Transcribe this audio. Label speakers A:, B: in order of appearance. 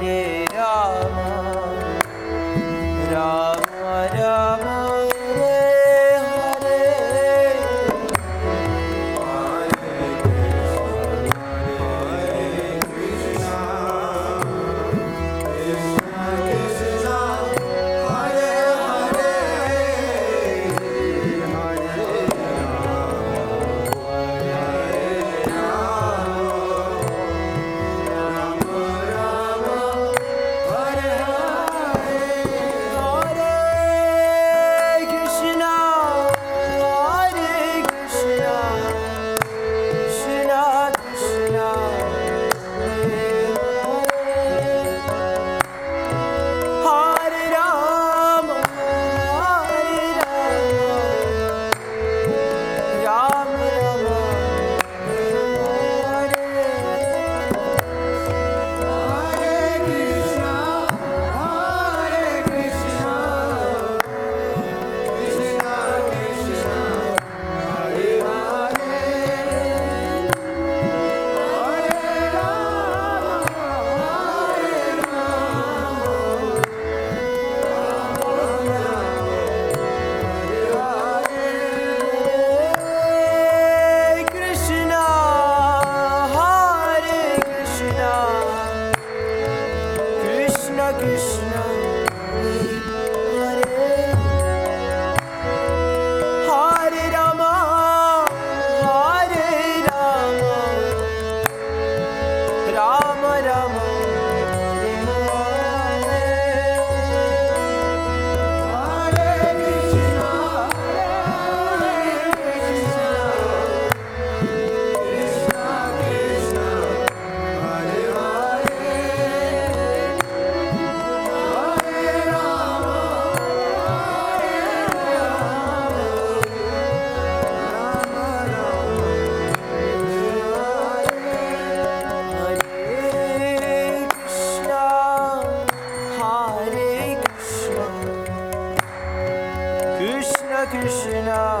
A: রে Krishna